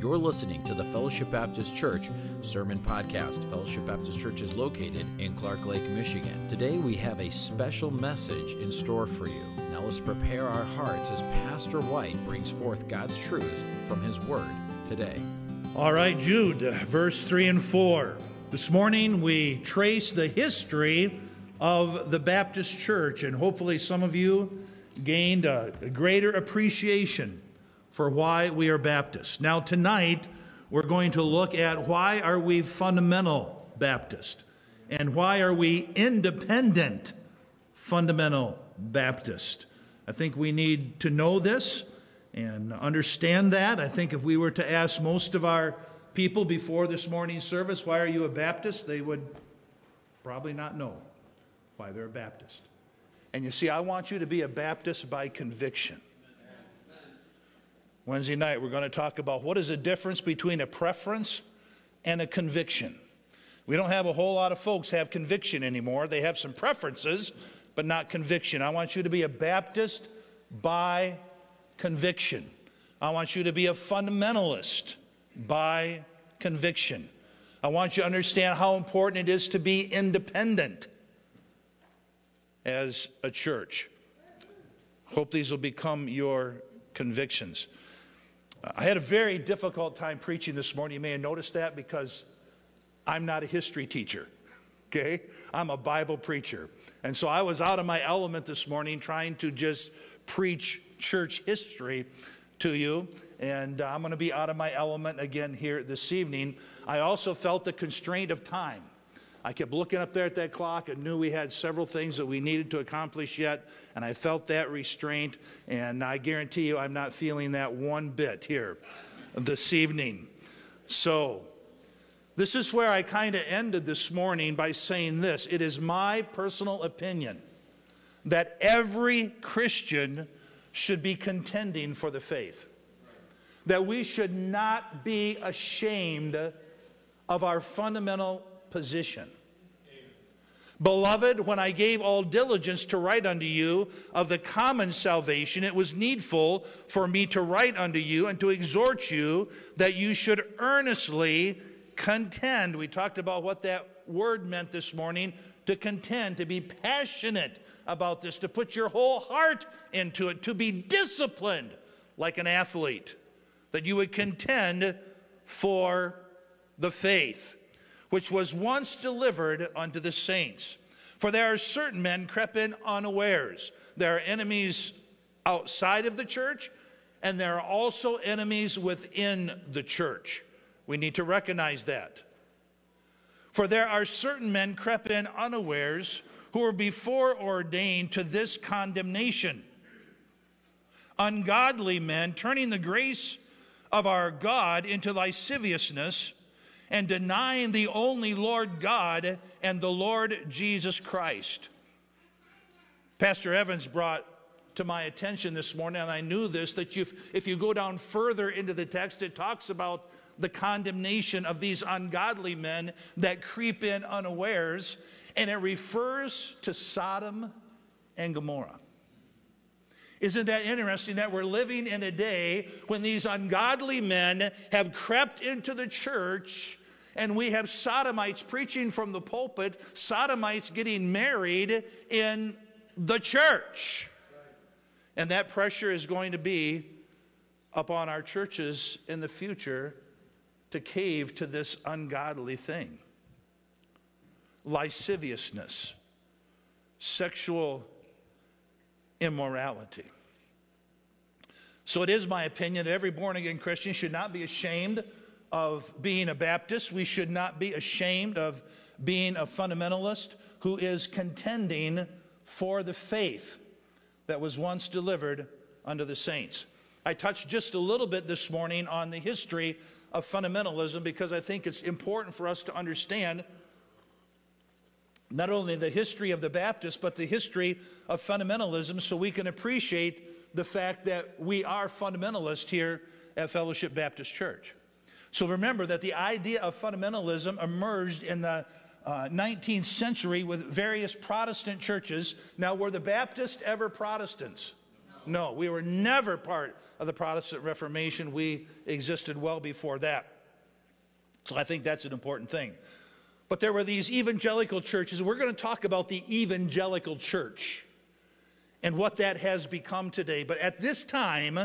You're listening to the Fellowship Baptist Church Sermon Podcast. Fellowship Baptist Church is located in Clark Lake, Michigan. Today we have a special message in store for you. Now let's prepare our hearts as Pastor White brings forth God's truth from his word today. All right, Jude, verse 3 and 4. This morning we trace the history of the Baptist Church, and hopefully some of you gained a greater appreciation for why we are Baptist. Now, tonight, we're going to look at why are we fundamental Baptist and why are we independent fundamental Baptist. I think we need to know this and understand that. I think if we were to ask most of our people before this morning's service, why are you a Baptist? They would probably not know why they're a Baptist. And you see, I want you to be a Baptist by conviction. Wednesday night, we're going to talk about what is the difference between a preference and a conviction. We don't have a whole lot of folks have conviction anymore. They have some preferences, but not conviction. I want you to be a Baptist by conviction. I want you to be a fundamentalist by conviction. I want you to understand how important it is to be independent as a church. Hope these will become your convictions. I had a very difficult time preaching this morning. You may have noticed that because I'm not a history teacher, okay? I'm a Bible preacher. And so I was out of my element this morning trying to just preach church history to you. And uh, I'm going to be out of my element again here this evening. I also felt the constraint of time. I kept looking up there at that clock and knew we had several things that we needed to accomplish yet, and I felt that restraint, and I guarantee you I'm not feeling that one bit here this evening. So, this is where I kind of ended this morning by saying this it is my personal opinion that every Christian should be contending for the faith, that we should not be ashamed of our fundamental position. Beloved, when I gave all diligence to write unto you of the common salvation, it was needful for me to write unto you and to exhort you that you should earnestly contend. We talked about what that word meant this morning to contend, to be passionate about this, to put your whole heart into it, to be disciplined like an athlete, that you would contend for the faith which was once delivered unto the saints. For there are certain men crept in unawares. There are enemies outside of the church, and there are also enemies within the church. We need to recognize that. For there are certain men crept in unawares who were before ordained to this condemnation. Ungodly men turning the grace of our God into lasciviousness and denying the only Lord God and the Lord Jesus Christ. Pastor Evans brought to my attention this morning, and I knew this, that if you go down further into the text, it talks about the condemnation of these ungodly men that creep in unawares, and it refers to Sodom and Gomorrah. Isn't that interesting that we're living in a day when these ungodly men have crept into the church and we have sodomites preaching from the pulpit, sodomites getting married in the church. And that pressure is going to be upon our churches in the future to cave to this ungodly thing lasciviousness, sexual immorality. So it is my opinion that every born again Christian should not be ashamed of being a Baptist. We should not be ashamed of being a fundamentalist who is contending for the faith that was once delivered unto the saints. I touched just a little bit this morning on the history of fundamentalism because I think it's important for us to understand not only the history of the Baptists, but the history of fundamentalism so we can appreciate the fact that we are fundamentalists here at Fellowship Baptist Church. So remember that the idea of fundamentalism emerged in the uh, 19th century with various Protestant churches. Now, were the Baptists ever Protestants? No, we were never part of the Protestant Reformation. We existed well before that. So I think that's an important thing. But there were these evangelical churches. We're going to talk about the evangelical church and what that has become today. But at this time,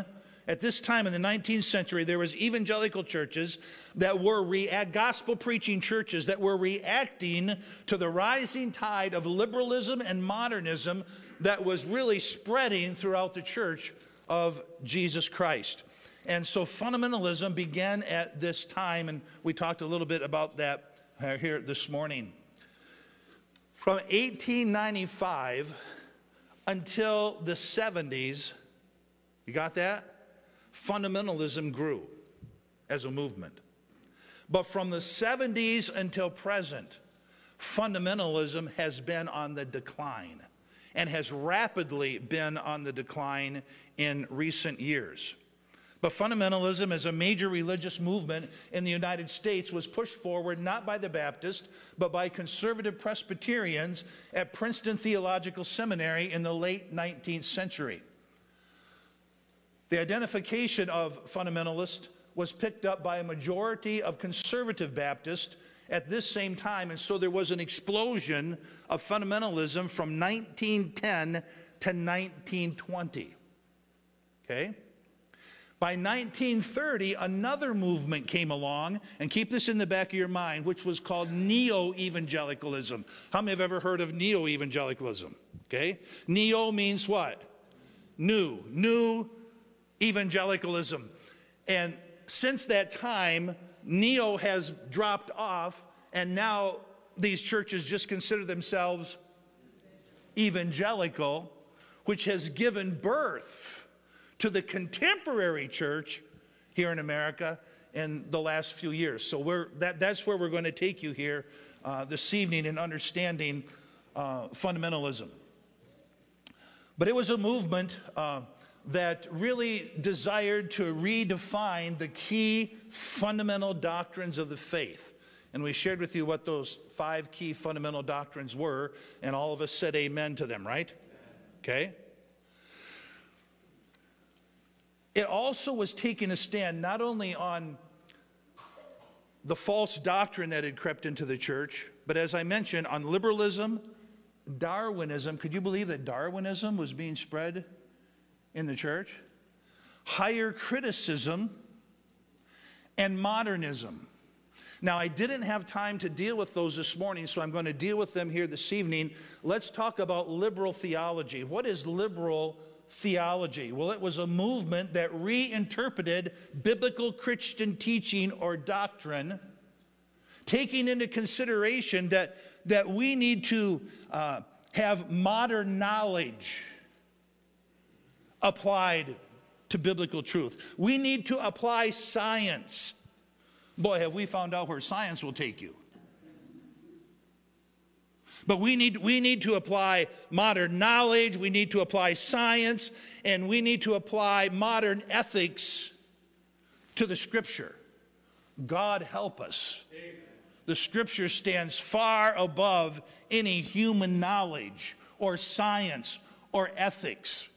at this time in the 19th century, there was evangelical churches that were react, gospel preaching churches that were reacting to the rising tide of liberalism and modernism that was really spreading throughout the church of Jesus Christ. And so fundamentalism began at this time, and we talked a little bit about that uh, here this morning. From 1895 until the 70s, you got that? Fundamentalism grew as a movement. But from the 70s until present, fundamentalism has been on the decline and has rapidly been on the decline in recent years. But fundamentalism as a major religious movement in the United States was pushed forward not by the Baptists, but by conservative Presbyterians at Princeton Theological Seminary in the late 19th century. The identification of fundamentalist was picked up by a majority of conservative Baptists at this same time, and so there was an explosion of fundamentalism from 1910 to 1920. Okay? By 1930, another movement came along, and keep this in the back of your mind, which was called neo evangelicalism. How many have ever heard of neo evangelicalism? Okay? Neo means what? New. New evangelicalism. And since that time, neo has dropped off, and now these churches just consider themselves evangelical, which has given birth to the contemporary church here in America in the last few years. So we're, that, that's where we're going to take you here uh, this evening in understanding uh, fundamentalism. But it was a movement uh, that really desired to redefine the key fundamental doctrines of the faith. And we shared with you what those five key fundamental doctrines were, and all of us said amen to them, right? Okay? It also was taking a stand not only on the false doctrine that had crept into the church, but as I mentioned, on liberalism, Darwinism. Could you believe that Darwinism was being spread in the church? Higher criticism and modernism. Now, I didn't have time to deal with those this morning, so I'm going to deal with them here this evening. Let's talk about liberal theology. What is liberal theology? Well, it was a movement that reinterpreted biblical Christian teaching or doctrine, taking into consideration that, that we need to uh, have modern knowledge applied to biblical truth. We need to apply science. Boy, have we found out where science will take you. But we need, we need to apply modern knowledge, we need to apply science, and we need to apply modern ethics to the scripture. God help us. The scripture stands far above any human knowledge or science or ethics.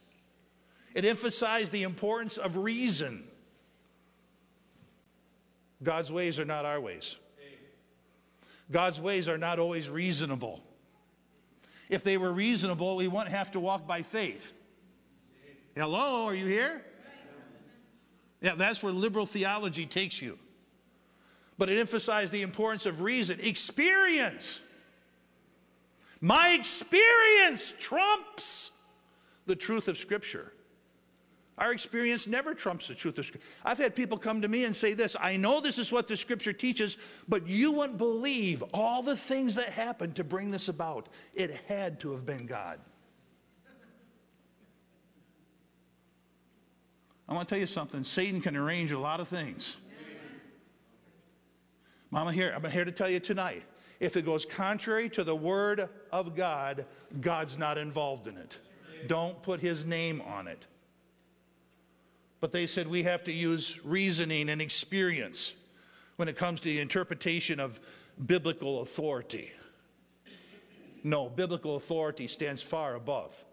It emphasized the importance of reason. God's ways are not our ways. God's ways are not always reasonable. If they were reasonable, we wouldn't have to walk by faith. Hello, are you here? Yeah, that's where liberal theology takes you. But it emphasized the importance of reason, experience. My experience trumps the truth of Scripture. Our experience never trumps the truth of Scripture. I've had people come to me and say this I know this is what the Scripture teaches, but you wouldn't believe all the things that happened to bring this about. It had to have been God. I want to tell you something Satan can arrange a lot of things. Mama, here, I'm here to tell you tonight if it goes contrary to the Word of God, God's not involved in it. Don't put His name on it. But they said we have to use reasoning and experience when it comes to the interpretation of biblical authority. No, biblical authority stands far above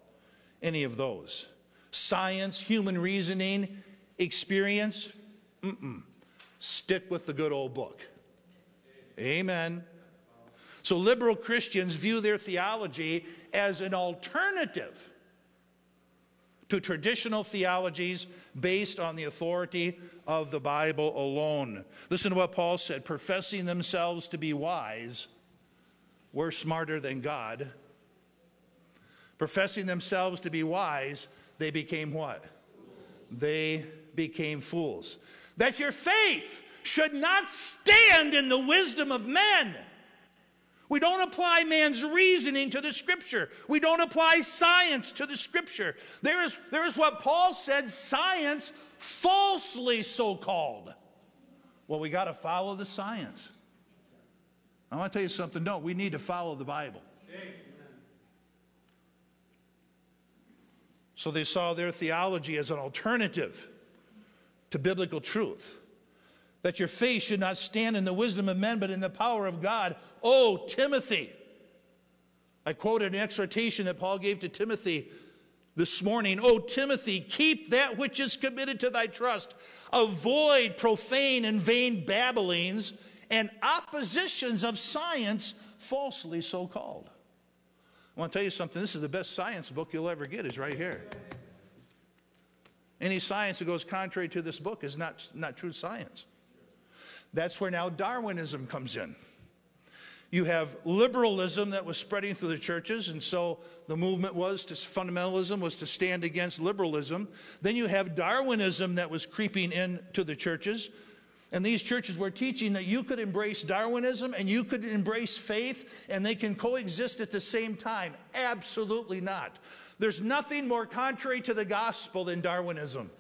any of those. science, human reasoning, experience. Mm-mm. Stick with the good old book. Amen. So liberal Christians view their theology as an alternative to traditional theologies based on the authority of the Bible alone. Listen to what Paul said professing themselves to be wise, were smarter than God. Professing themselves to be wise, they became what? They became fools. That your faith should not stand in the wisdom of men we don't apply man's reasoning to the scripture. We don't apply science to the scripture. There is, there is what Paul said science falsely so called. Well, we got to follow the science. I want to tell you something. No, we need to follow the Bible. So they saw their theology as an alternative to biblical truth that your faith should not stand in the wisdom of men, but in the power of God. Oh, Timothy. I quoted an exhortation that Paul gave to Timothy this morning. Oh, Timothy, keep that which is committed to thy trust. Avoid profane and vain babblings and oppositions of science, falsely so called. I want to tell you something. This is the best science book you'll ever get, is right here. Any science that goes contrary to this book is not, not true science. That's where now Darwinism comes in. You have liberalism that was spreading through the churches, and so the movement was to fundamentalism was to stand against liberalism. Then you have Darwinism that was creeping into the churches. And these churches were teaching that you could embrace Darwinism and you could embrace faith and they can coexist at the same time. Absolutely not. There's nothing more contrary to the gospel than Darwinism.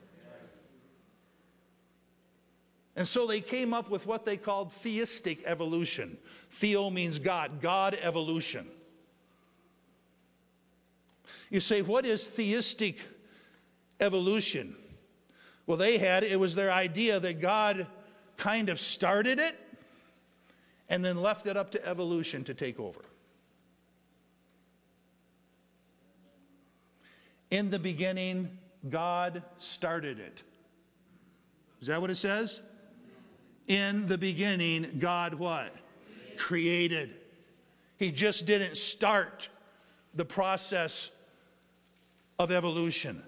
And so they came up with what they called theistic evolution. Theo means God, God evolution. You say, what is theistic evolution? Well, they had, it was their idea that God kind of started it and then left it up to evolution to take over. In the beginning, God started it. Is that what it says? In the beginning, God what? Created. He just didn't start the process of evolution.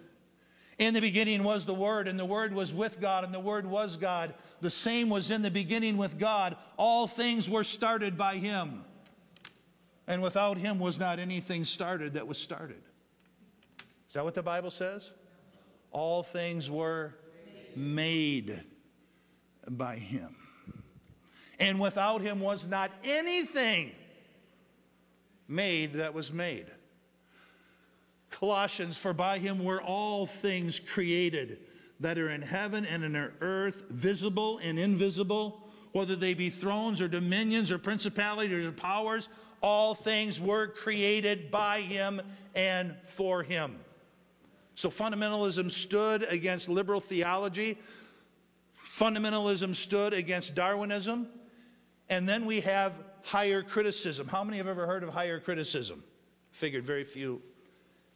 In the beginning was the Word, and the Word was with God, and the Word was God. The same was in the beginning with God. All things were started by Him. And without Him was not anything started that was started. Is that what the Bible says? All things were made by him. And without him was not anything made that was made. Colossians, for by him were all things created that are in heaven and in earth, visible and invisible, whether they be thrones or dominions or principalities or powers, all things were created by him and for him. So fundamentalism stood against liberal theology Fundamentalism stood against Darwinism. And then we have higher criticism. How many have ever heard of higher criticism? Figured very few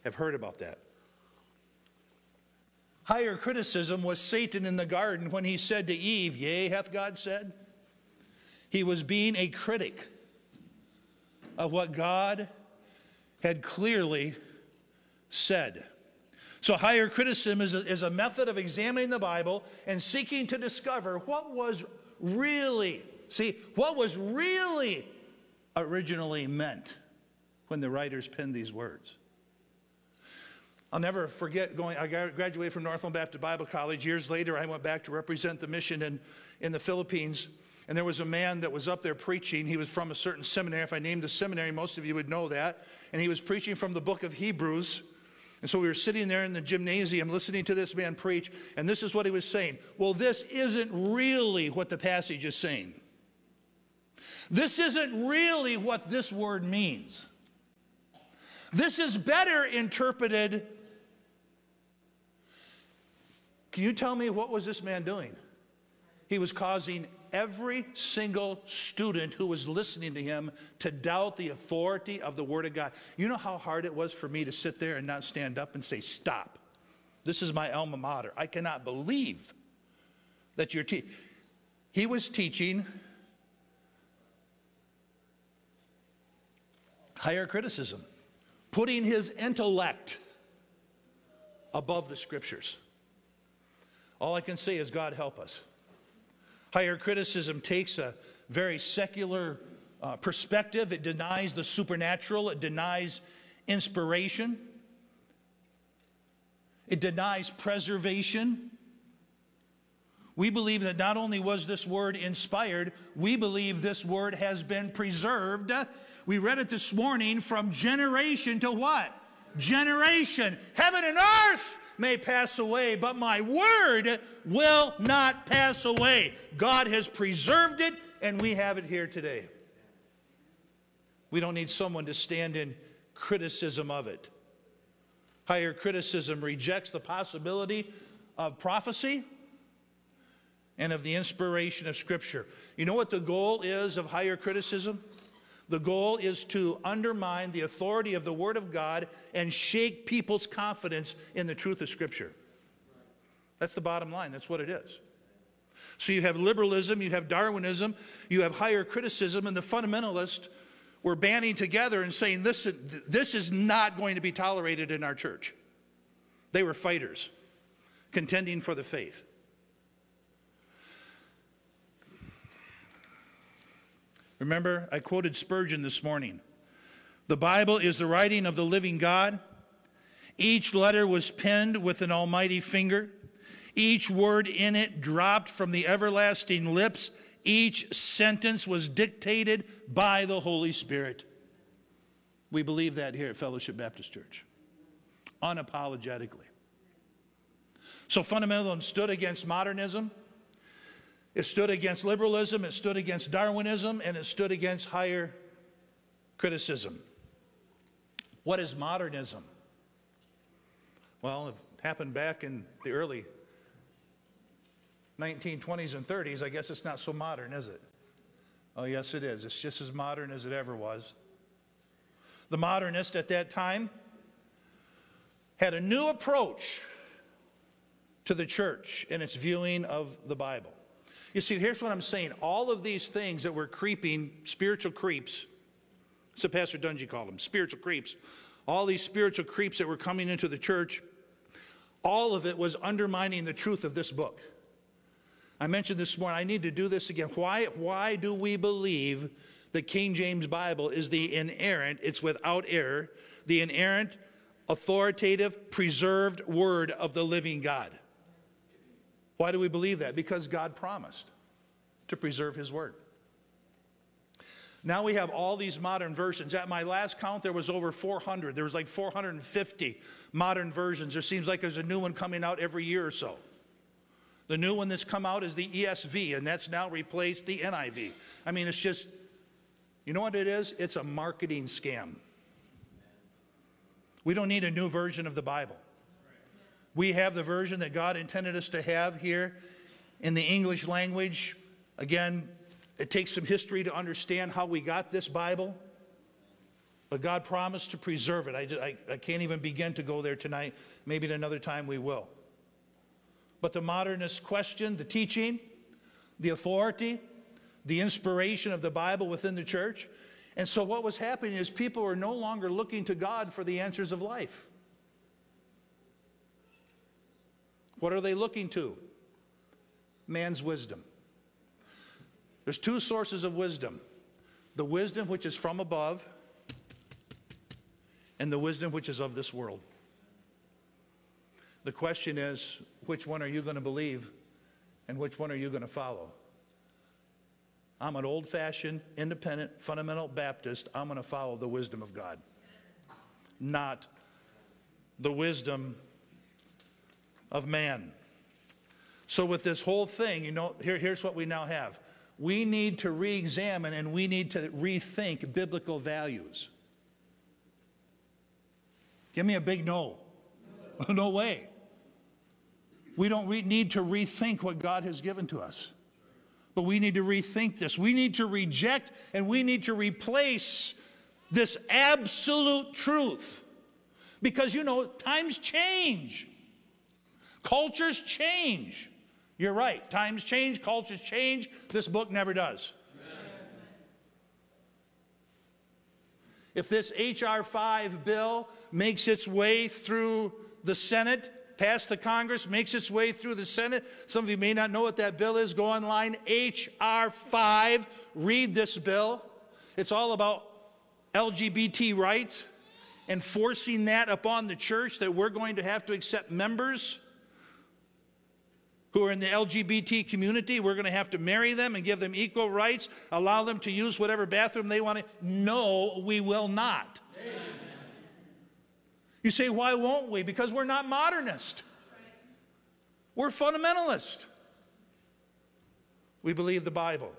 have heard about that. Higher criticism was Satan in the garden when he said to Eve, Yea, hath God said? He was being a critic of what God had clearly said. So, higher criticism is a, is a method of examining the Bible and seeking to discover what was really, see, what was really originally meant when the writers penned these words. I'll never forget going, I graduated from Northland Baptist Bible College. Years later, I went back to represent the mission in, in the Philippines. And there was a man that was up there preaching. He was from a certain seminary. If I named the seminary, most of you would know that. And he was preaching from the book of Hebrews. And so we were sitting there in the gymnasium listening to this man preach, and this is what he was saying. Well, this isn't really what the passage is saying. This isn't really what this word means. This is better interpreted. Can you tell me what was this man doing? He was causing every single student who was listening to him to doubt the authority of the Word of God. You know how hard it was for me to sit there and not stand up and say, Stop. This is my alma mater. I cannot believe that you're teaching. He was teaching higher criticism, putting his intellect above the scriptures. All I can say is, God help us. Higher criticism takes a very secular uh, perspective, it denies the supernatural, it denies inspiration, it denies preservation. We believe that not only was this word inspired, we believe this word has been preserved. We read it this morning from generation to what? Generation. Heaven and earth may pass away, but my word will not pass away. God has preserved it, and we have it here today. We don't need someone to stand in criticism of it. Higher criticism rejects the possibility of prophecy and of the inspiration of Scripture. You know what the goal is of higher criticism? The goal is to undermine the authority of the Word of God and shake people's confidence in the truth of Scripture. That's the bottom line. That's what it is. So you have liberalism, you have Darwinism, you have higher criticism, and the fundamentalists were banding together and saying, Listen, this is not going to be tolerated in our church. They were fighters, contending for the faith. Remember, I quoted Spurgeon this morning. The Bible is the writing of the living God. Each letter was penned with an almighty finger. Each word in it dropped from the everlasting lips. Each sentence was dictated by the Holy Spirit. We believe that here at Fellowship Baptist Church, unapologetically. So, fundamentalism stood against modernism. It stood against liberalism, it stood against Darwinism, and it stood against higher criticism. What is modernism? Well, it happened back in the early 1920s and 30s. I guess it's not so modern, is it? Oh, yes, it is. It's just as modern as it ever was. The modernist at that time had a new approach to the church in its viewing of the Bible. You see, here's what I'm saying. All of these things that were creeping, spiritual creeps, so Pastor Dungy called them, spiritual creeps, all these spiritual creeps that were coming into the church, all of it was undermining the truth of this book. I mentioned this morning, I need to do this again. Why, why do we believe the King James Bible is the inerrant, it's without error, the inerrant, authoritative, preserved word of the living God? Why do we believe that? Because God promised to preserve His Word. Now we have all these modern versions. At my last count, there was over 400. There was like 450 modern versions. There seems like there's a new one coming out every year or so. The new one that's come out is the ESV, and that's now replaced the NIV. I mean, it's just, you know what it is? It's a marketing scam. We don't need a new version of the Bible. We have the version that God intended us to have here in the English language. Again, it takes some history to understand how we got this Bible, but God promised to preserve it. I, I, I can't even begin to go there tonight. Maybe at another time we will. But the modernists question the teaching, the authority, the inspiration of the Bible within the church. And so, what was happening is people were no longer looking to God for the answers of life. What are they looking to? Man's wisdom. There's two sources of wisdom the wisdom which is from above, and the wisdom which is of this world. The question is which one are you going to believe, and which one are you going to follow? I'm an old fashioned, independent, fundamental Baptist. I'm going to follow the wisdom of God, not the wisdom of man. So, with this whole thing, you know, here, here's what we now have we need to re examine and we need to rethink biblical values. Give me a big no. no way. We don't re- need to rethink what God has given to us. But we need to rethink this. We need to reject and we need to replace this absolute truth. Because, you know, times change. Cultures change. You're right. Times change, cultures change. This book never does. If this H.R. 5 bill makes its way through the Senate, past the Congress, makes its way through the Senate, some of you may not know what that bill is. Go online, H.R. 5, read this bill. It's all about LGBT rights and forcing that upon the church that we're going to have to accept members who are in the LGBT community. We're going to have to marry them and give them equal rights, allow them to use whatever bathroom they want to. No, we will not. Amen. You say, why won't we? Because we're not modernist. We're fundamentalist. We believe the Bible.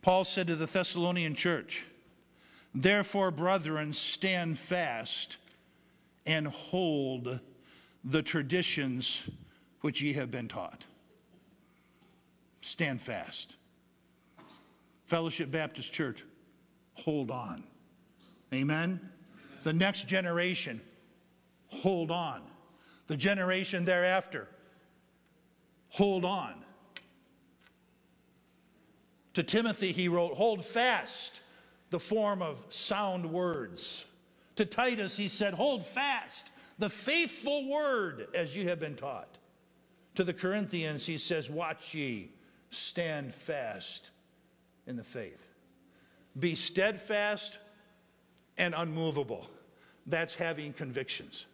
Paul said to the Thessalonian church, Therefore, brethren, stand fast and hold the traditions which ye have been taught. Stand fast. Fellowship Baptist Church, hold on. Amen? The next generation, hold on. The generation thereafter, hold on. To Timothy, he wrote, Hold fast the form of sound words. To Titus, he said, Hold fast the faithful word as you have been taught. To the Corinthians, he says, Watch ye, stand fast in the faith. Be steadfast and unmovable. That's having convictions.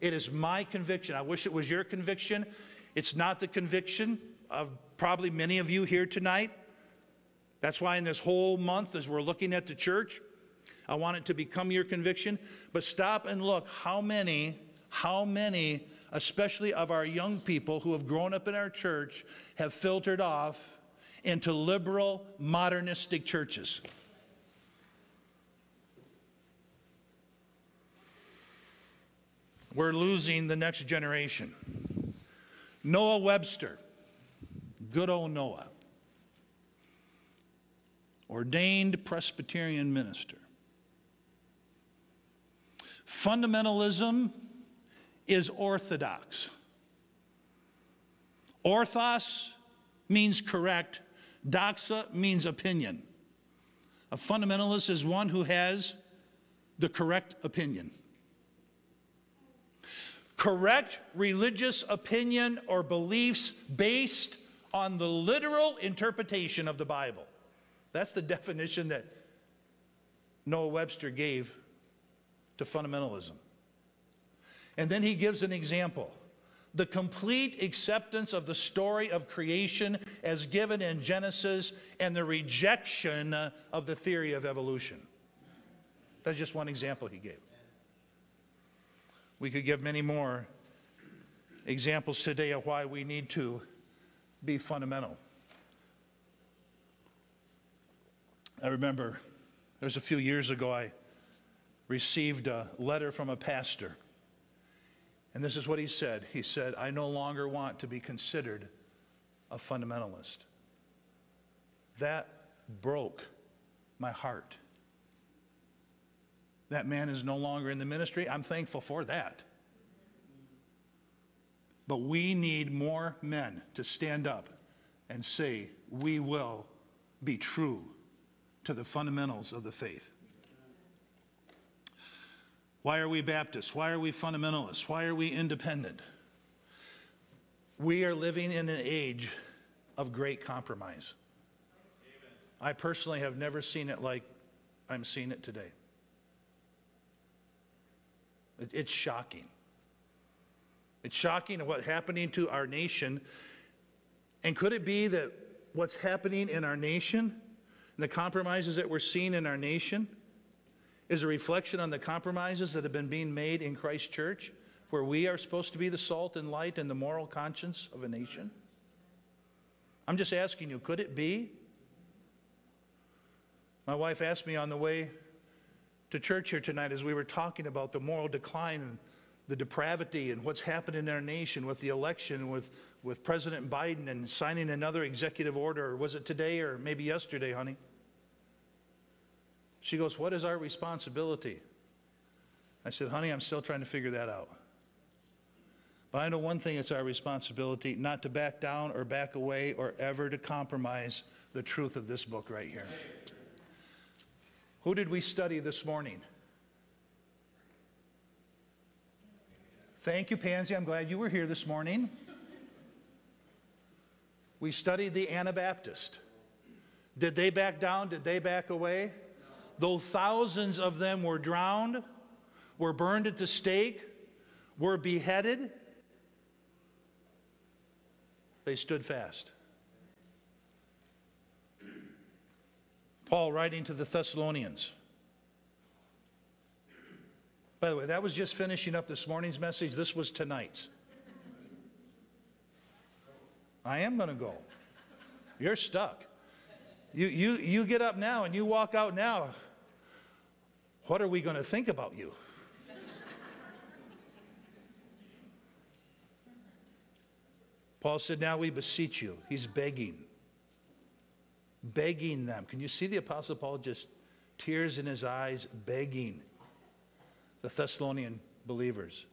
It is my conviction. I wish it was your conviction. It's not the conviction of probably many of you here tonight. That's why in this whole month, as we're looking at the church, I want it to become your conviction. But stop and look how many, how many, especially of our young people who have grown up in our church, have filtered off into liberal, modernistic churches. We're losing the next generation. Noah Webster, good old Noah ordained Presbyterian minister. Fundamentalism is orthodox. Orthos means correct, doxa means opinion. A fundamentalist is one who has the correct opinion. Correct religious opinion or beliefs based on the literal interpretation of the Bible. That's the definition that Noah Webster gave to fundamentalism. And then he gives an example the complete acceptance of the story of creation as given in Genesis and the rejection of the theory of evolution. That's just one example he gave. We could give many more examples today of why we need to be fundamental. I remember there was a few years ago I received a letter from a pastor. And this is what he said. He said, I no longer want to be considered a fundamentalist. That broke my heart. That man is no longer in the ministry. I'm thankful for that. But we need more men to stand up and say, we will be true to the fundamentals of the faith. Why are we Baptists? Why are we fundamentalists? Why are we independent? We are living in an age of great compromise. I personally have never seen it like I'm seeing it today. It's shocking. It's shocking what's happening to our nation. And could it be that what's happening in our nation and the compromises that we're seeing in our nation is a reflection on the compromises that have been being made in Christ Church, where we are supposed to be the salt and light and the moral conscience of a nation? I'm just asking you, could it be? My wife asked me on the way to church here tonight as we were talking about the moral decline and the depravity and what's happened in our nation with the election, with, with President Biden and signing another executive order. Was it today or maybe yesterday, honey? She goes, What is our responsibility? I said, honey, I'm still trying to figure that out. But I know one thing it's our responsibility not to back down or back away or ever to compromise the truth of this book right here. Who did we study this morning? Thank you, Pansy. I'm glad you were here this morning. We studied the Anabaptist. Did they back down? Did they back away? Though thousands of them were drowned, were burned at the stake, were beheaded, they stood fast. Paul writing to the Thessalonians. By the way, that was just finishing up this morning's message. This was tonight's. I am going to go. You're stuck. You, you, you get up now and you walk out now. What are we going to think about you? Paul said, Now we beseech you. He's begging. Begging them. Can you see the Apostle Paul just tears in his eyes, begging the Thessalonian believers?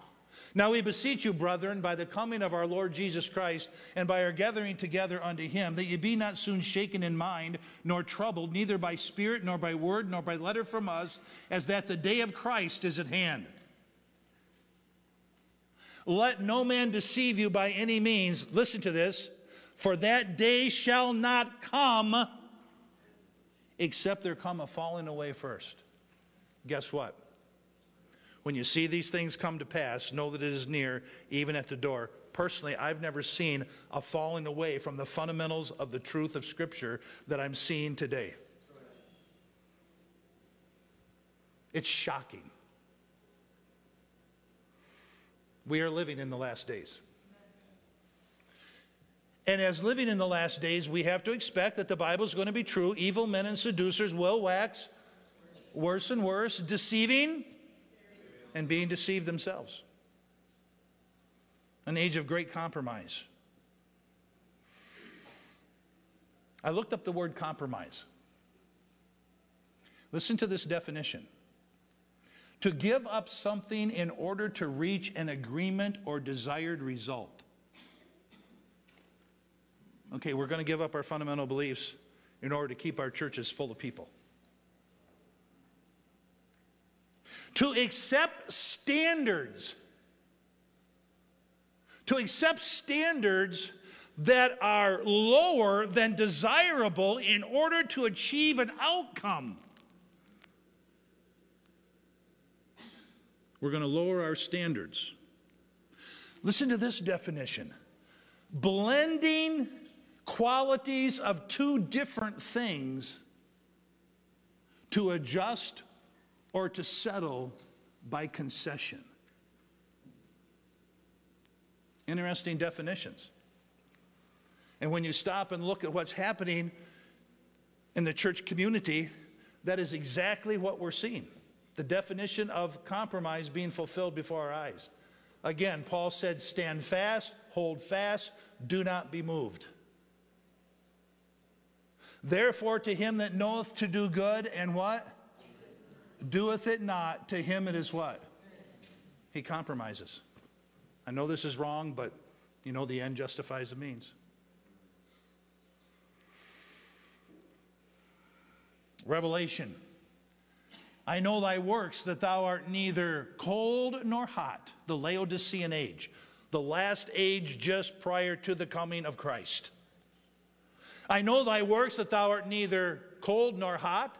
Now we beseech you, brethren, by the coming of our Lord Jesus Christ, and by our gathering together unto him, that ye be not soon shaken in mind, nor troubled, neither by spirit, nor by word, nor by letter from us, as that the day of Christ is at hand. Let no man deceive you by any means. Listen to this. For that day shall not come except there come a falling away first. Guess what? When you see these things come to pass, know that it is near, even at the door. Personally, I've never seen a falling away from the fundamentals of the truth of Scripture that I'm seeing today. It's shocking. We are living in the last days. And as living in the last days, we have to expect that the Bible is going to be true. Evil men and seducers will wax worse and worse, deceiving and being deceived themselves. An age of great compromise. I looked up the word compromise. Listen to this definition to give up something in order to reach an agreement or desired result. Okay, we're going to give up our fundamental beliefs in order to keep our churches full of people. To accept standards, to accept standards that are lower than desirable in order to achieve an outcome. We're going to lower our standards. Listen to this definition blending qualities of two different things to adjust or to settle by concession. Interesting definitions. And when you stop and look at what's happening in the church community, that is exactly what we're seeing. The definition of compromise being fulfilled before our eyes. Again, Paul said, Stand fast, hold fast, do not be moved. Therefore, to him that knoweth to do good and what? Doeth it not, to him it is what? He compromises. I know this is wrong, but you know the end justifies the means. Revelation. I know thy works, that thou art neither cold nor hot, the Laodicean age, the last age just prior to the coming of Christ. I know thy works, that thou art neither cold nor hot.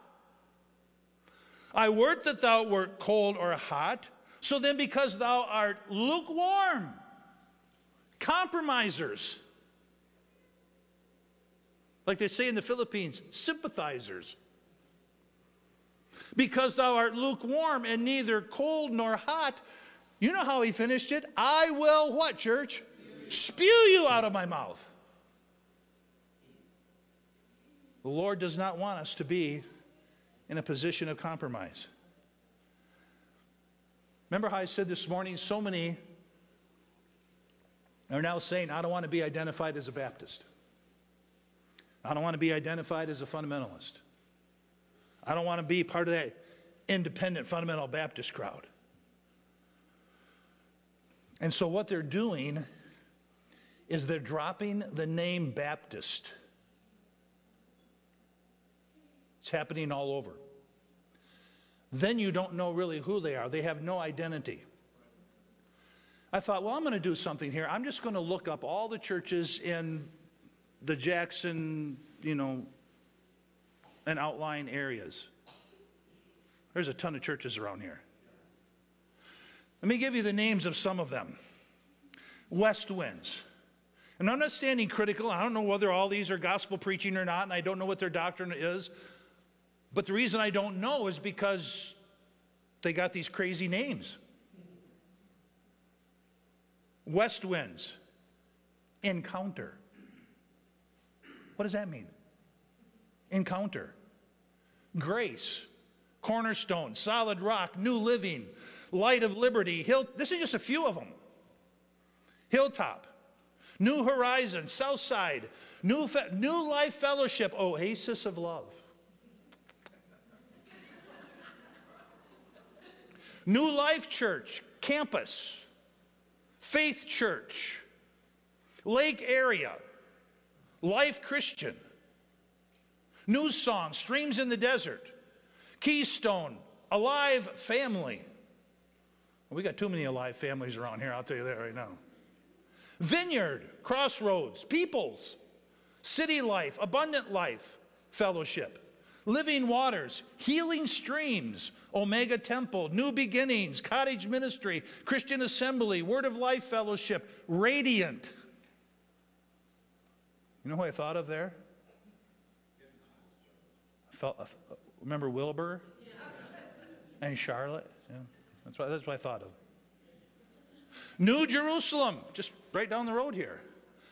I wert that thou wert cold or hot. So then, because thou art lukewarm, compromisers, like they say in the Philippines, sympathizers. Because thou art lukewarm and neither cold nor hot, you know how he finished it? I will, what, church? Spew you out of my mouth. The Lord does not want us to be in a position of compromise. Remember how I said this morning so many are now saying, I don't want to be identified as a Baptist. I don't want to be identified as a fundamentalist. I don't want to be part of that independent fundamental Baptist crowd. And so what they're doing is they're dropping the name Baptist. It's happening all over. Then you don't know really who they are, they have no identity. I thought, well, I'm going to do something here. I'm just going to look up all the churches in the Jackson, you know, and outlying areas. There's a ton of churches around here. Let me give you the names of some of them West Winds. And I'm not standing critical. I don't know whether all these are gospel preaching or not, and I don't know what their doctrine is. But the reason I don't know is because they got these crazy names. West winds, encounter. What does that mean? Encounter. Grace, cornerstone, solid rock, new living, light of liberty, hill. This is just a few of them. Hilltop, New Horizon, Southside, New, Fe- New Life Fellowship, Oasis of Love. New Life Church, Campus, Faith Church, Lake Area, Life Christian, New Song, Streams in the Desert, Keystone, Alive Family. We got too many alive families around here, I'll tell you that right now. Vineyard, Crossroads, Peoples, City Life, Abundant Life, Fellowship. Living Waters, Healing Streams, Omega Temple, New Beginnings, Cottage Ministry, Christian Assembly, Word of Life Fellowship, Radiant. You know who I thought of there? I felt, remember Wilbur and Charlotte? Yeah, that's, what, that's what I thought of. New Jerusalem, just right down the road here.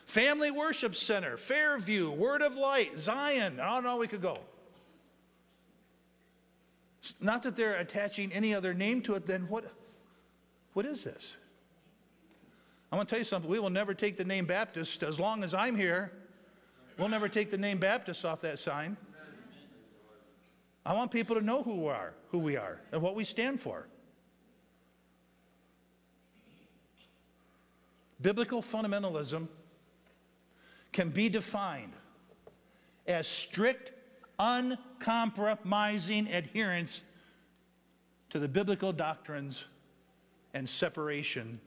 Family Worship Center, Fairview, Word of Light, Zion. I don't know, we could go. Not that they're attaching any other name to it, then what, what is this? I want to tell you something. We will never take the name Baptist as long as I'm here. We'll never take the name Baptist off that sign. I want people to know who we are, who we are, and what we stand for. Biblical fundamentalism can be defined as strict uncompromising adherence to the biblical doctrines and separation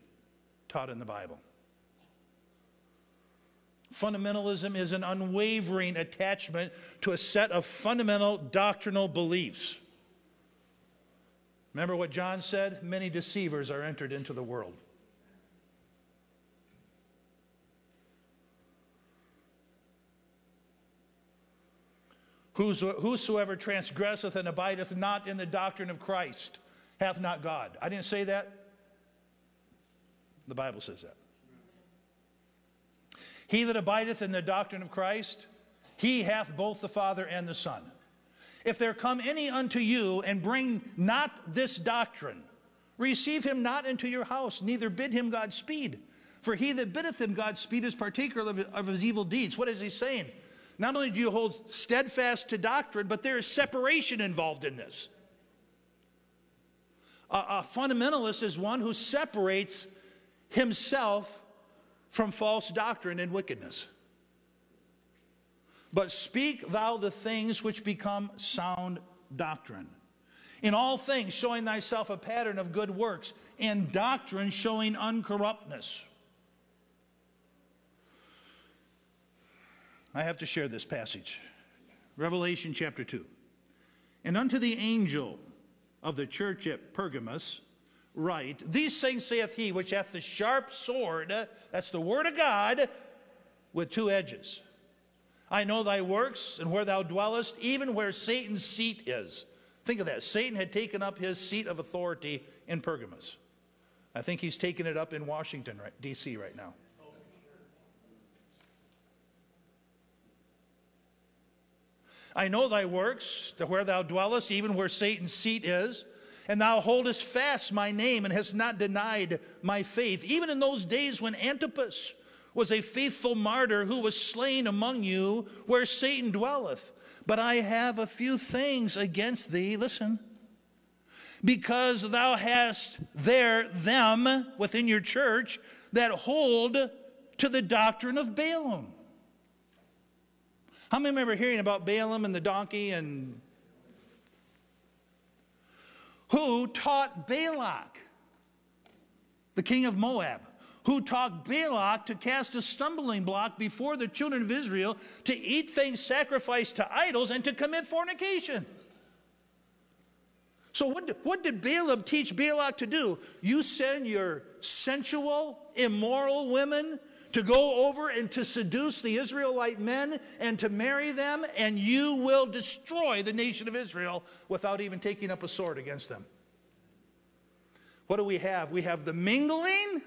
taught in the Bible. Fundamentalism is an unwavering attachment to a set of fundamental doctrinal beliefs. Remember what John said? Many deceivers are entered into the world. Whosoever transgresseth and abideth not in the doctrine of Christ hath not God. I didn't say that. The Bible says that. He that abideth in the doctrine of Christ, he hath both the Father and the Son. If there come any unto you and bring not this doctrine, receive him not into your house, neither bid him Godspeed. For he that biddeth him Godspeed is partaker of, of his evil deeds. What is he saying? Not only do you hold steadfast to doctrine, but there is separation involved in this. A, a fundamentalist is one who separates himself from false doctrine and wickedness. But speak thou the things which become sound doctrine. In all things, showing thyself a pattern of good works, and doctrine showing uncorruptness. I have to share this passage. Revelation chapter 2. And unto the angel of the church at Pergamos, write, These things saith he which hath the sharp sword, that's the word of God, with two edges. I know thy works and where thou dwellest, even where Satan's seat is. Think of that. Satan had taken up his seat of authority in Pergamos. I think he's taken it up in Washington, D.C., right now. I know thy works, that where thou dwellest, even where Satan's seat is, and thou holdest fast my name and hast not denied my faith, even in those days when Antipas was a faithful martyr who was slain among you where Satan dwelleth. But I have a few things against thee. Listen. because thou hast there them within your church that hold to the doctrine of Balaam. How many remember hearing about Balaam and the donkey and who taught Balak, the king of Moab, who taught Balak to cast a stumbling block before the children of Israel to eat things sacrificed to idols and to commit fornication. So, what what did Balaam teach Balak to do? You send your sensual, immoral women to go over and to seduce the Israelite men and to marry them, and you will destroy the nation of Israel without even taking up a sword against them. What do we have? We have the mingling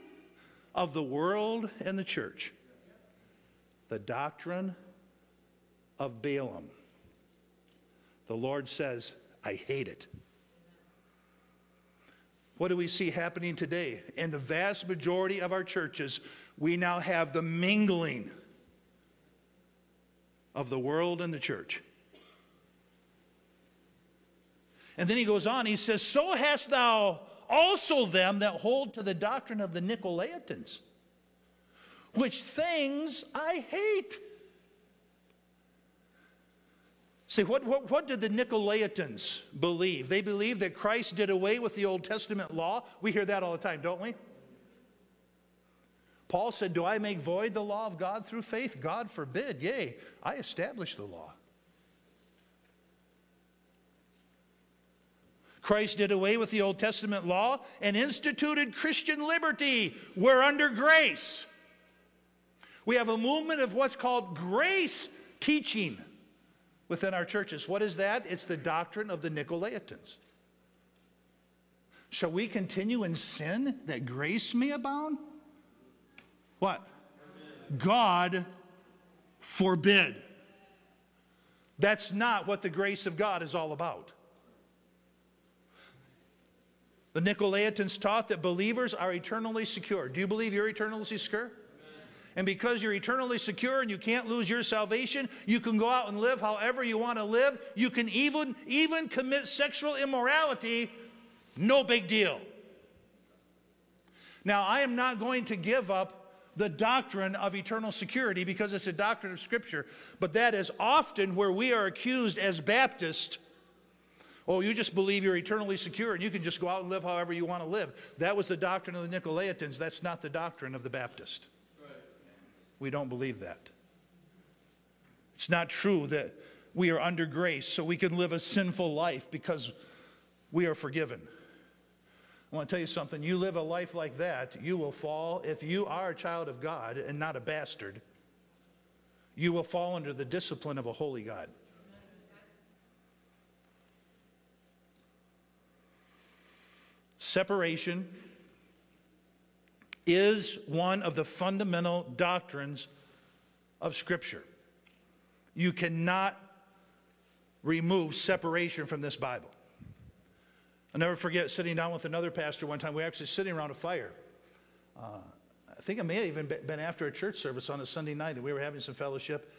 of the world and the church, the doctrine of Balaam. The Lord says, I hate it. What do we see happening today? In the vast majority of our churches, we now have the mingling of the world and the church. And then he goes on, he says, So hast thou also them that hold to the doctrine of the Nicolaitans, which things I hate. See, what, what, what did the Nicolaitans believe? They believed that Christ did away with the Old Testament law. We hear that all the time, don't we? Paul said, Do I make void the law of God through faith? God forbid. Yea, I establish the law. Christ did away with the Old Testament law and instituted Christian liberty. We're under grace. We have a movement of what's called grace teaching within our churches. What is that? It's the doctrine of the Nicolaitans. Shall we continue in sin that grace may abound? What? God forbid. That's not what the grace of God is all about. The Nicolaitans taught that believers are eternally secure. Do you believe you're eternally secure? And because you're eternally secure and you can't lose your salvation, you can go out and live however you want to live. You can even, even commit sexual immorality, no big deal. Now, I am not going to give up the doctrine of eternal security because it's a doctrine of Scripture, but that is often where we are accused as Baptists. Oh, you just believe you're eternally secure and you can just go out and live however you want to live. That was the doctrine of the Nicolaitans. That's not the doctrine of the Baptist. We don't believe that. It's not true that we are under grace so we can live a sinful life because we are forgiven. I want to tell you something. You live a life like that, you will fall. If you are a child of God and not a bastard, you will fall under the discipline of a holy God. Separation is one of the fundamental doctrines of Scripture. You cannot remove separation from this Bible. I'll never forget sitting down with another pastor one time. We were actually sitting around a fire. Uh, I think it may have even been after a church service on a Sunday night, and we were having some fellowship.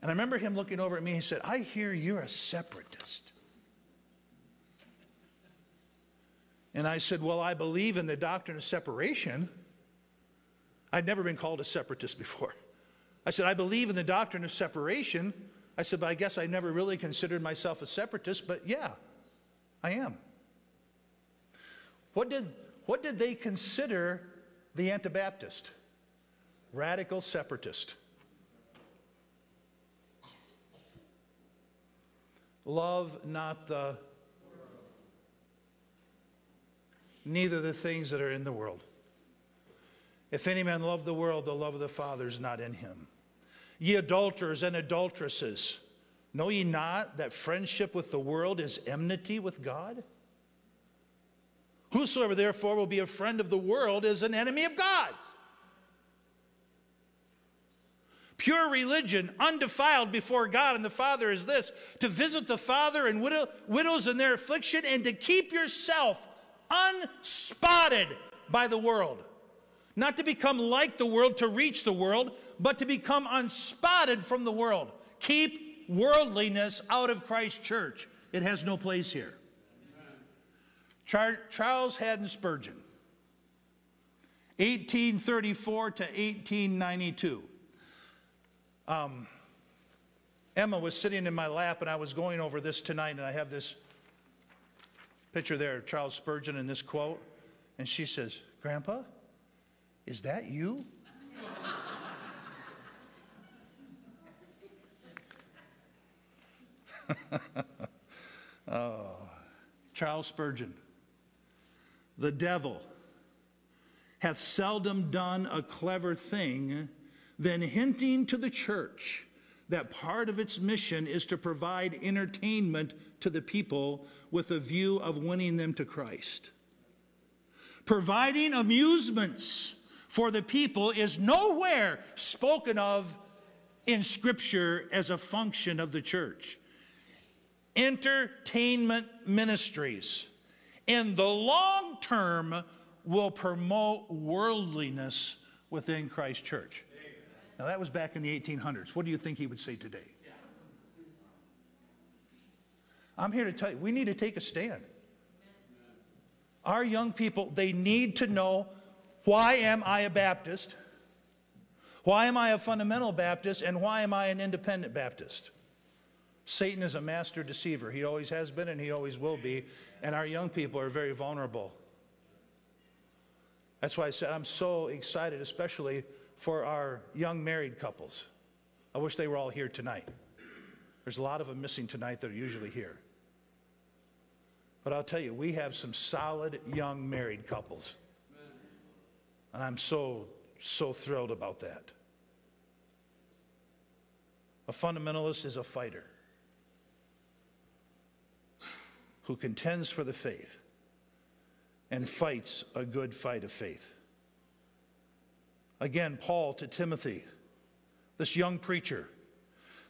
And I remember him looking over at me. He said, I hear you're a separatist. And I said, Well, I believe in the doctrine of separation. I'd never been called a separatist before. I said, I believe in the doctrine of separation. I said, but I guess I never really considered myself a separatist, but yeah, I am. What did, what did they consider the Anabaptist? Radical separatist. Love not the, neither the things that are in the world. If any man love the world, the love of the Father is not in him. Ye adulterers and adulteresses, know ye not that friendship with the world is enmity with God? Whosoever therefore will be a friend of the world is an enemy of God's. Pure religion, undefiled before God and the Father, is this to visit the father and widow, widows in their affliction and to keep yourself unspotted by the world. Not to become like the world to reach the world, but to become unspotted from the world. Keep worldliness out of Christ's church. It has no place here. Char- Charles Haddon Spurgeon, 1834 to 1892. Um, Emma was sitting in my lap, and I was going over this tonight, and I have this picture there, of Charles Spurgeon, and this quote. And she says, Grandpa, is that you? oh, Charles Spurgeon. The devil hath seldom done a clever thing than hinting to the church that part of its mission is to provide entertainment to the people with a view of winning them to Christ. Providing amusements for the people is nowhere spoken of in Scripture as a function of the church. Entertainment ministries in the long term will promote worldliness within Christ Church. Now, that was back in the 1800s. What do you think he would say today? I'm here to tell you, we need to take a stand. Our young people, they need to know why am I a Baptist? Why am I a fundamental Baptist? And why am I an independent Baptist? Satan is a master deceiver. He always has been and he always will be. And our young people are very vulnerable. That's why I said I'm so excited, especially for our young married couples. I wish they were all here tonight. There's a lot of them missing tonight that are usually here. But I'll tell you, we have some solid young married couples. And I'm so, so thrilled about that. A fundamentalist is a fighter who contends for the faith and fights a good fight of faith. Again, Paul to Timothy, this young preacher.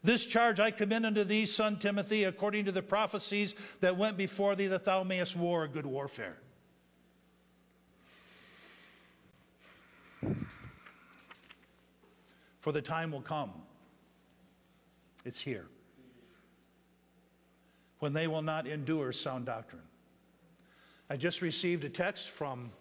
This charge I commend unto thee, son Timothy, according to the prophecies that went before thee, that thou mayest war a good warfare. For the time will come, it's here, when they will not endure sound doctrine. I just received a text from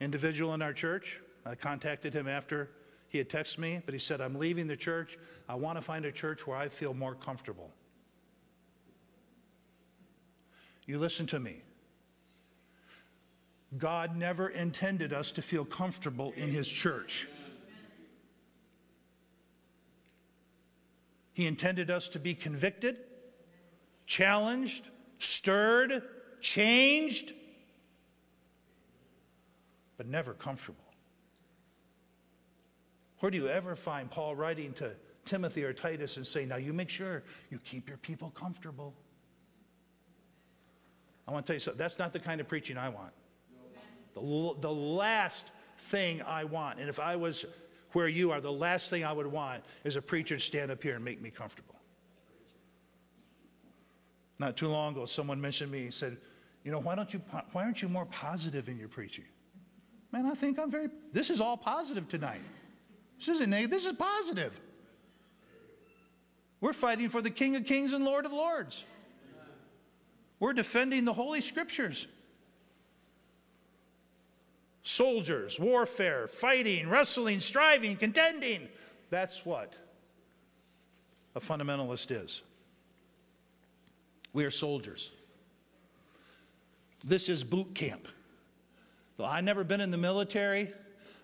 individual in our church I contacted him after he had texted me, but he said, I'm leaving the church. I want to find a church where I feel more comfortable. You listen to me. God never intended us to feel comfortable in his church. He intended us to be convicted, challenged, stirred, changed, but never comfortable. Where do you ever find Paul writing to Timothy or Titus and saying, Now you make sure you keep your people comfortable? I want to tell you something. That's not the kind of preaching I want. The, the last thing I want, and if I was where you are, the last thing I would want is a preacher to stand up here and make me comfortable. Not too long ago, someone mentioned me, he said, You know, why, don't you, why aren't you more positive in your preaching? Man, I think I'm very, this is all positive tonight. This isn't negative, this is positive. We're fighting for the King of Kings and Lord of Lords. We're defending the Holy Scriptures. Soldiers, warfare, fighting, wrestling, striving, contending. That's what a fundamentalist is. We are soldiers. This is boot camp. I've never been in the military,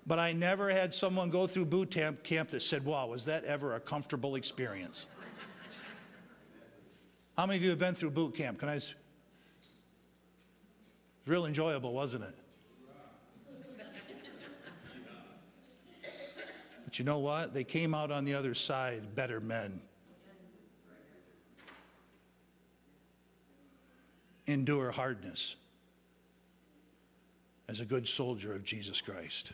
but I never had someone go through boot camp, camp that said, wow, was that ever a comfortable experience? How many of you have been through boot camp? Can I? It's real enjoyable, wasn't it? But you know what? They came out on the other side better men. Endure hardness as a good soldier of Jesus Christ.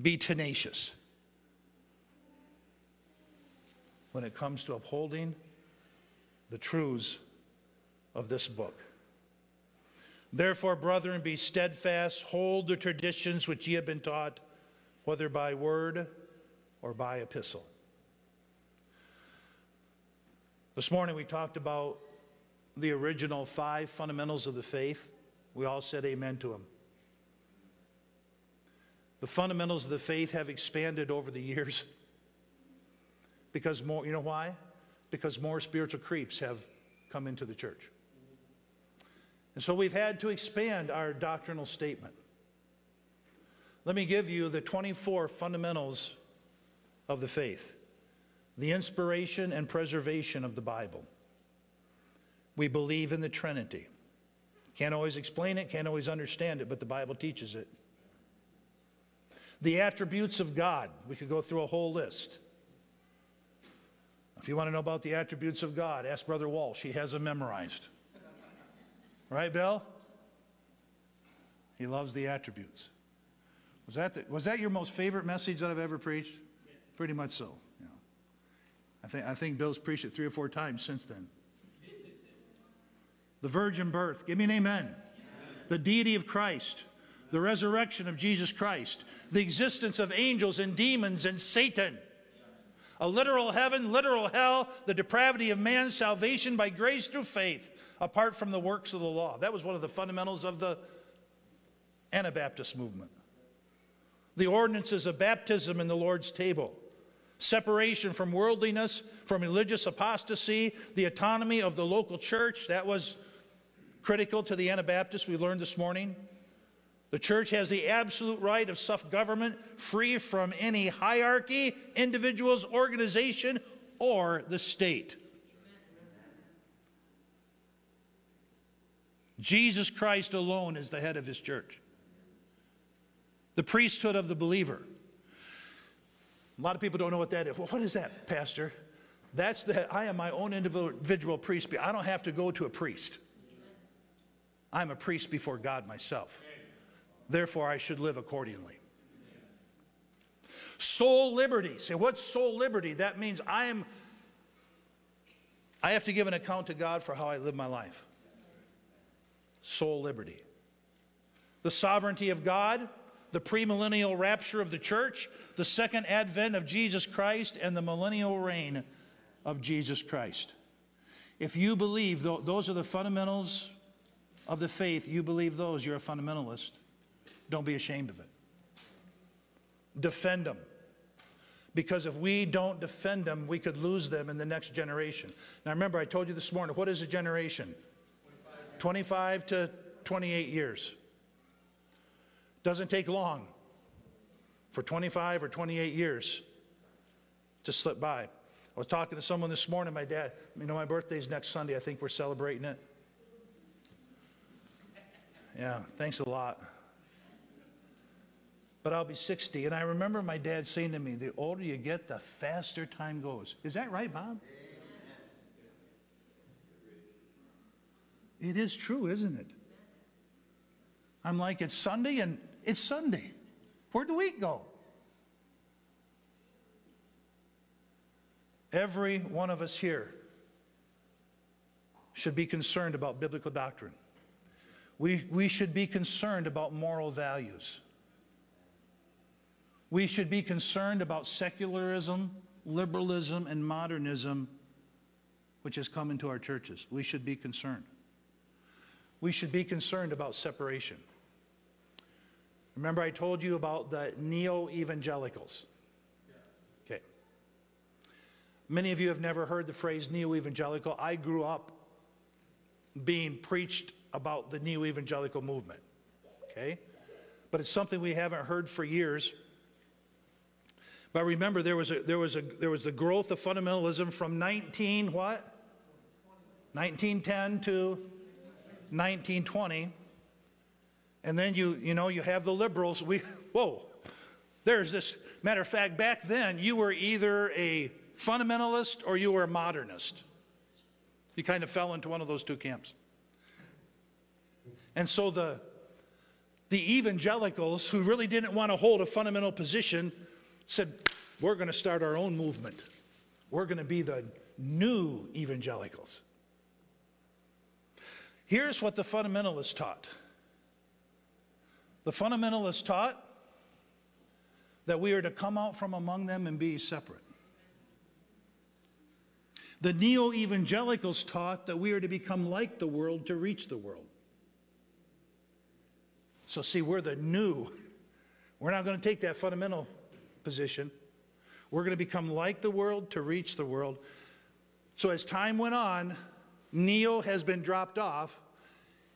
Be tenacious when it comes to upholding the truths of this book. Therefore, brethren, be steadfast, hold the traditions which ye have been taught, whether by word or by epistle. This morning we talked about the original five fundamentals of the faith, we all said amen to them. The fundamentals of the faith have expanded over the years because more, you know why? Because more spiritual creeps have come into the church. And so we've had to expand our doctrinal statement. Let me give you the 24 fundamentals of the faith the inspiration and preservation of the Bible. We believe in the Trinity. Can't always explain it, can't always understand it, but the Bible teaches it. The attributes of God. We could go through a whole list. If you want to know about the attributes of God, ask Brother Walsh. He has them memorized. Right, Bill? He loves the attributes. Was that, the, was that your most favorite message that I've ever preached? Yeah. Pretty much so. Yeah. I, think, I think Bill's preached it three or four times since then. The virgin birth. Give me an amen. amen. The deity of Christ. The resurrection of Jesus Christ. The existence of angels and demons and Satan a literal heaven, literal hell, the depravity of man's salvation by grace through faith, apart from the works of the law. That was one of the fundamentals of the Anabaptist movement. The ordinances of baptism in the Lord's table, separation from worldliness, from religious apostasy, the autonomy of the local church, that was critical to the Anabaptists, we learned this morning. The church has the absolute right of self government, free from any hierarchy, individuals, organization, or the state. Jesus Christ alone is the head of his church. The priesthood of the believer. A lot of people don't know what that is. Well, what is that, Pastor? That's that I am my own individual priest. I don't have to go to a priest. I'm a priest before God myself. Therefore, I should live accordingly. Soul liberty. Say, what's soul liberty? That means I am I have to give an account to God for how I live my life. Soul liberty. The sovereignty of God, the premillennial rapture of the church, the second advent of Jesus Christ, and the millennial reign of Jesus Christ. If you believe those are the fundamentals of the faith, you believe those, you're a fundamentalist. Don't be ashamed of it. Defend them. Because if we don't defend them, we could lose them in the next generation. Now, remember, I told you this morning what is a generation? 25 to 28 years. Doesn't take long for 25 or 28 years to slip by. I was talking to someone this morning, my dad, you know, my birthday's next Sunday. I think we're celebrating it. Yeah, thanks a lot but I'll be 60. And I remember my dad saying to me, the older you get, the faster time goes. Is that right, Bob? It is true, isn't it? I'm like, it's Sunday and it's Sunday. Where'd the week go? Every one of us here should be concerned about biblical doctrine. We, we should be concerned about moral values. We should be concerned about secularism, liberalism, and modernism, which has come into our churches. We should be concerned. We should be concerned about separation. Remember, I told you about the neo evangelicals. Okay. Many of you have never heard the phrase neo evangelical. I grew up being preached about the neo evangelical movement. Okay? But it's something we haven't heard for years. But remember, there was, a, there, was a, there was the growth of fundamentalism from 19 what? 1910 to 1920. And then you, you know, you have the liberals. We, whoa, there's this. Matter of fact, back then, you were either a fundamentalist or you were a modernist. You kind of fell into one of those two camps. And so the, the evangelicals who really didn't want to hold a fundamental position said, We're going to start our own movement. We're going to be the new evangelicals. Here's what the fundamentalists taught the fundamentalists taught that we are to come out from among them and be separate. The neo evangelicals taught that we are to become like the world to reach the world. So, see, we're the new. We're not going to take that fundamental position. We're going to become like the world to reach the world. So, as time went on, neo has been dropped off,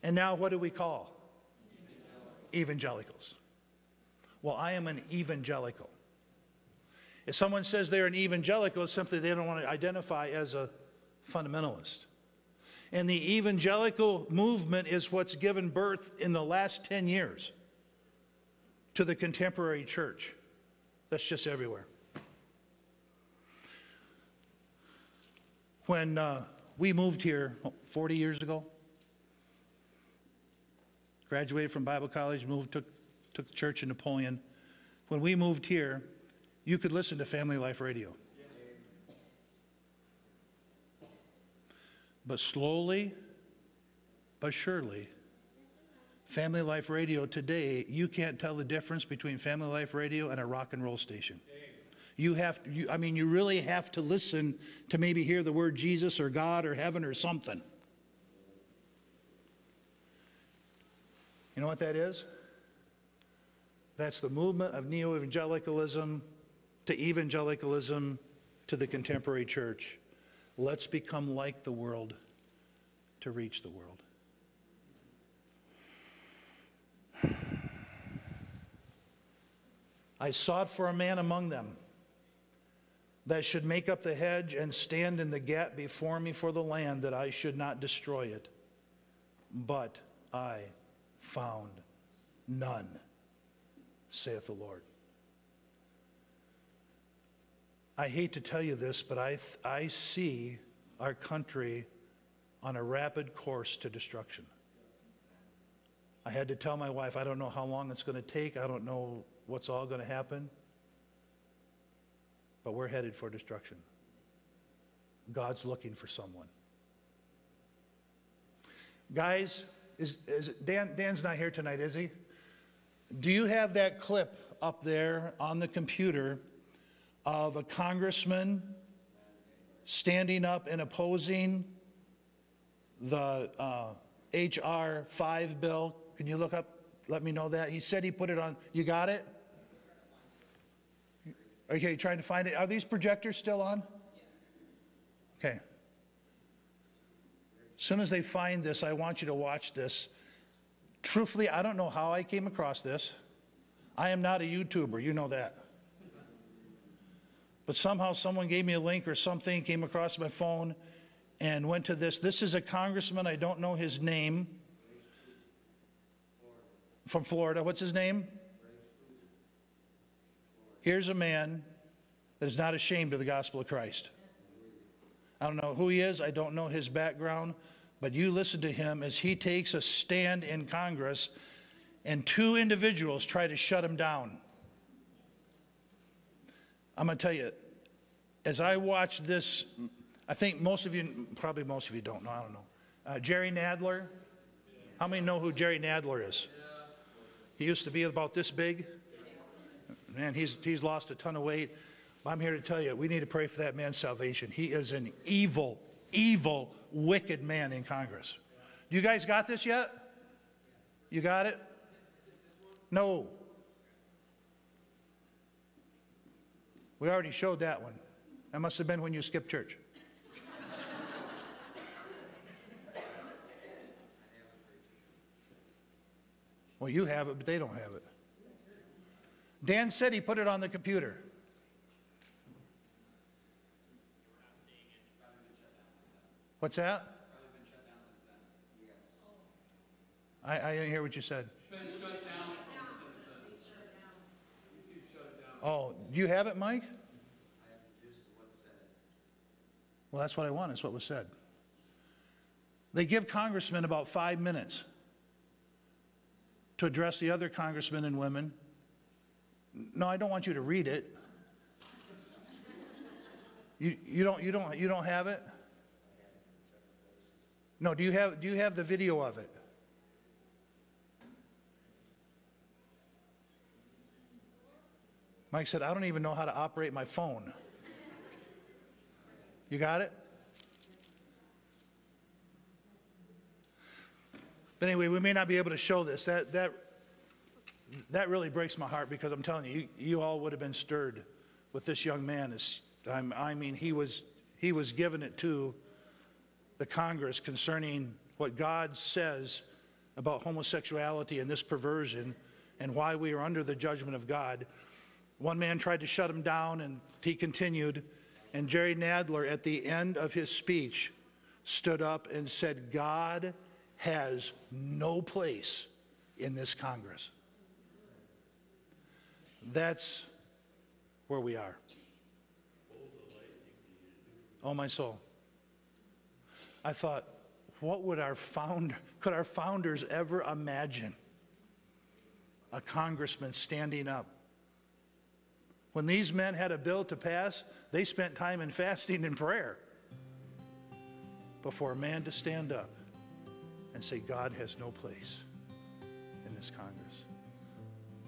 and now what do we call? Evangelicals. Well, I am an evangelical. If someone says they're an evangelical, it's simply they don't want to identify as a fundamentalist. And the evangelical movement is what's given birth in the last 10 years to the contemporary church. That's just everywhere. When uh, we moved here 40 years ago, graduated from Bible college, moved, took, took the church in Napoleon. When we moved here, you could listen to Family Life Radio. But slowly, but surely, Family Life Radio today, you can't tell the difference between Family Life Radio and a rock and roll station. You have, you, I mean, you really have to listen to maybe hear the word Jesus or God or heaven or something. You know what that is? That's the movement of neo evangelicalism to evangelicalism to the contemporary church. Let's become like the world to reach the world. I sought for a man among them that should make up the hedge and stand in the gap before me for the land that I should not destroy it. But I found none, saith the Lord. I hate to tell you this, but I, I see our country on a rapid course to destruction. I had to tell my wife, I don't know how long it's going to take. I don't know what's all going to happen. But we're headed for destruction. God's looking for someone. Guys, is, is Dan, Dan's not here tonight, is he? Do you have that clip up there on the computer of a congressman standing up and opposing the uh, H.R. 5 bill? Can you look up, let me know that? He said he put it on, you got it? Okay, trying to find it. Are these projectors still on? Okay. As soon as they find this, I want you to watch this. Truthfully, I don't know how I came across this. I am not a YouTuber, you know that. But somehow someone gave me a link or something, came across my phone, and went to this. This is a congressman, I don't know his name, from Florida. What's his name? Here's a man that is not ashamed of the gospel of Christ. I don't know who he is, I don't know his background, but you listen to him as he takes a stand in Congress and two individuals try to shut him down. I'm going to tell you, as I watch this, I think most of you, probably most of you don't know, I don't know. Uh, Jerry Nadler. How many know who Jerry Nadler is? He used to be about this big. Man, he's, he's lost a ton of weight. I'm here to tell you, we need to pray for that man's salvation. He is an evil, evil, wicked man in Congress. You guys got this yet? You got it? No. We already showed that one. That must have been when you skipped church. Well, you have it, but they don't have it. Dan said he put it on the computer. What's that? I, I didn't hear what you said. Oh, do you have it, Mike? Well, that's what I want, that's what was said. They give congressmen about five minutes to address the other congressmen and women. No, I don't want you to read it. You, you, don't, you, don't, you don't have it? No, do you, have, do you have the video of it? Mike said, I don't even know how to operate my phone. You got it? But anyway, we may not be able to show this. That, that, that really breaks my heart because I'm telling you, you, you all would have been stirred with this young man. Is, i mean, he was, he was given it to the Congress concerning what God says about homosexuality and this perversion and why we are under the judgment of God. One man tried to shut him down, and he continued. And Jerry Nadler, at the end of his speech, stood up and said, God has no place in this Congress. That's where we are. Oh, my soul. I thought, what would our founder, could our founders ever imagine a congressman standing up? When these men had a bill to pass, they spent time in fasting and prayer before a man to stand up and say, God has no place in this Congress.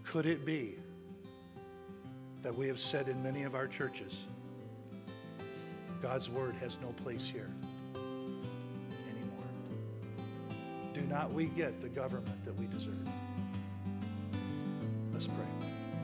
Could it be that we have said in many of our churches, God's word has no place here anymore? Do not we get the government that we deserve? Let's pray.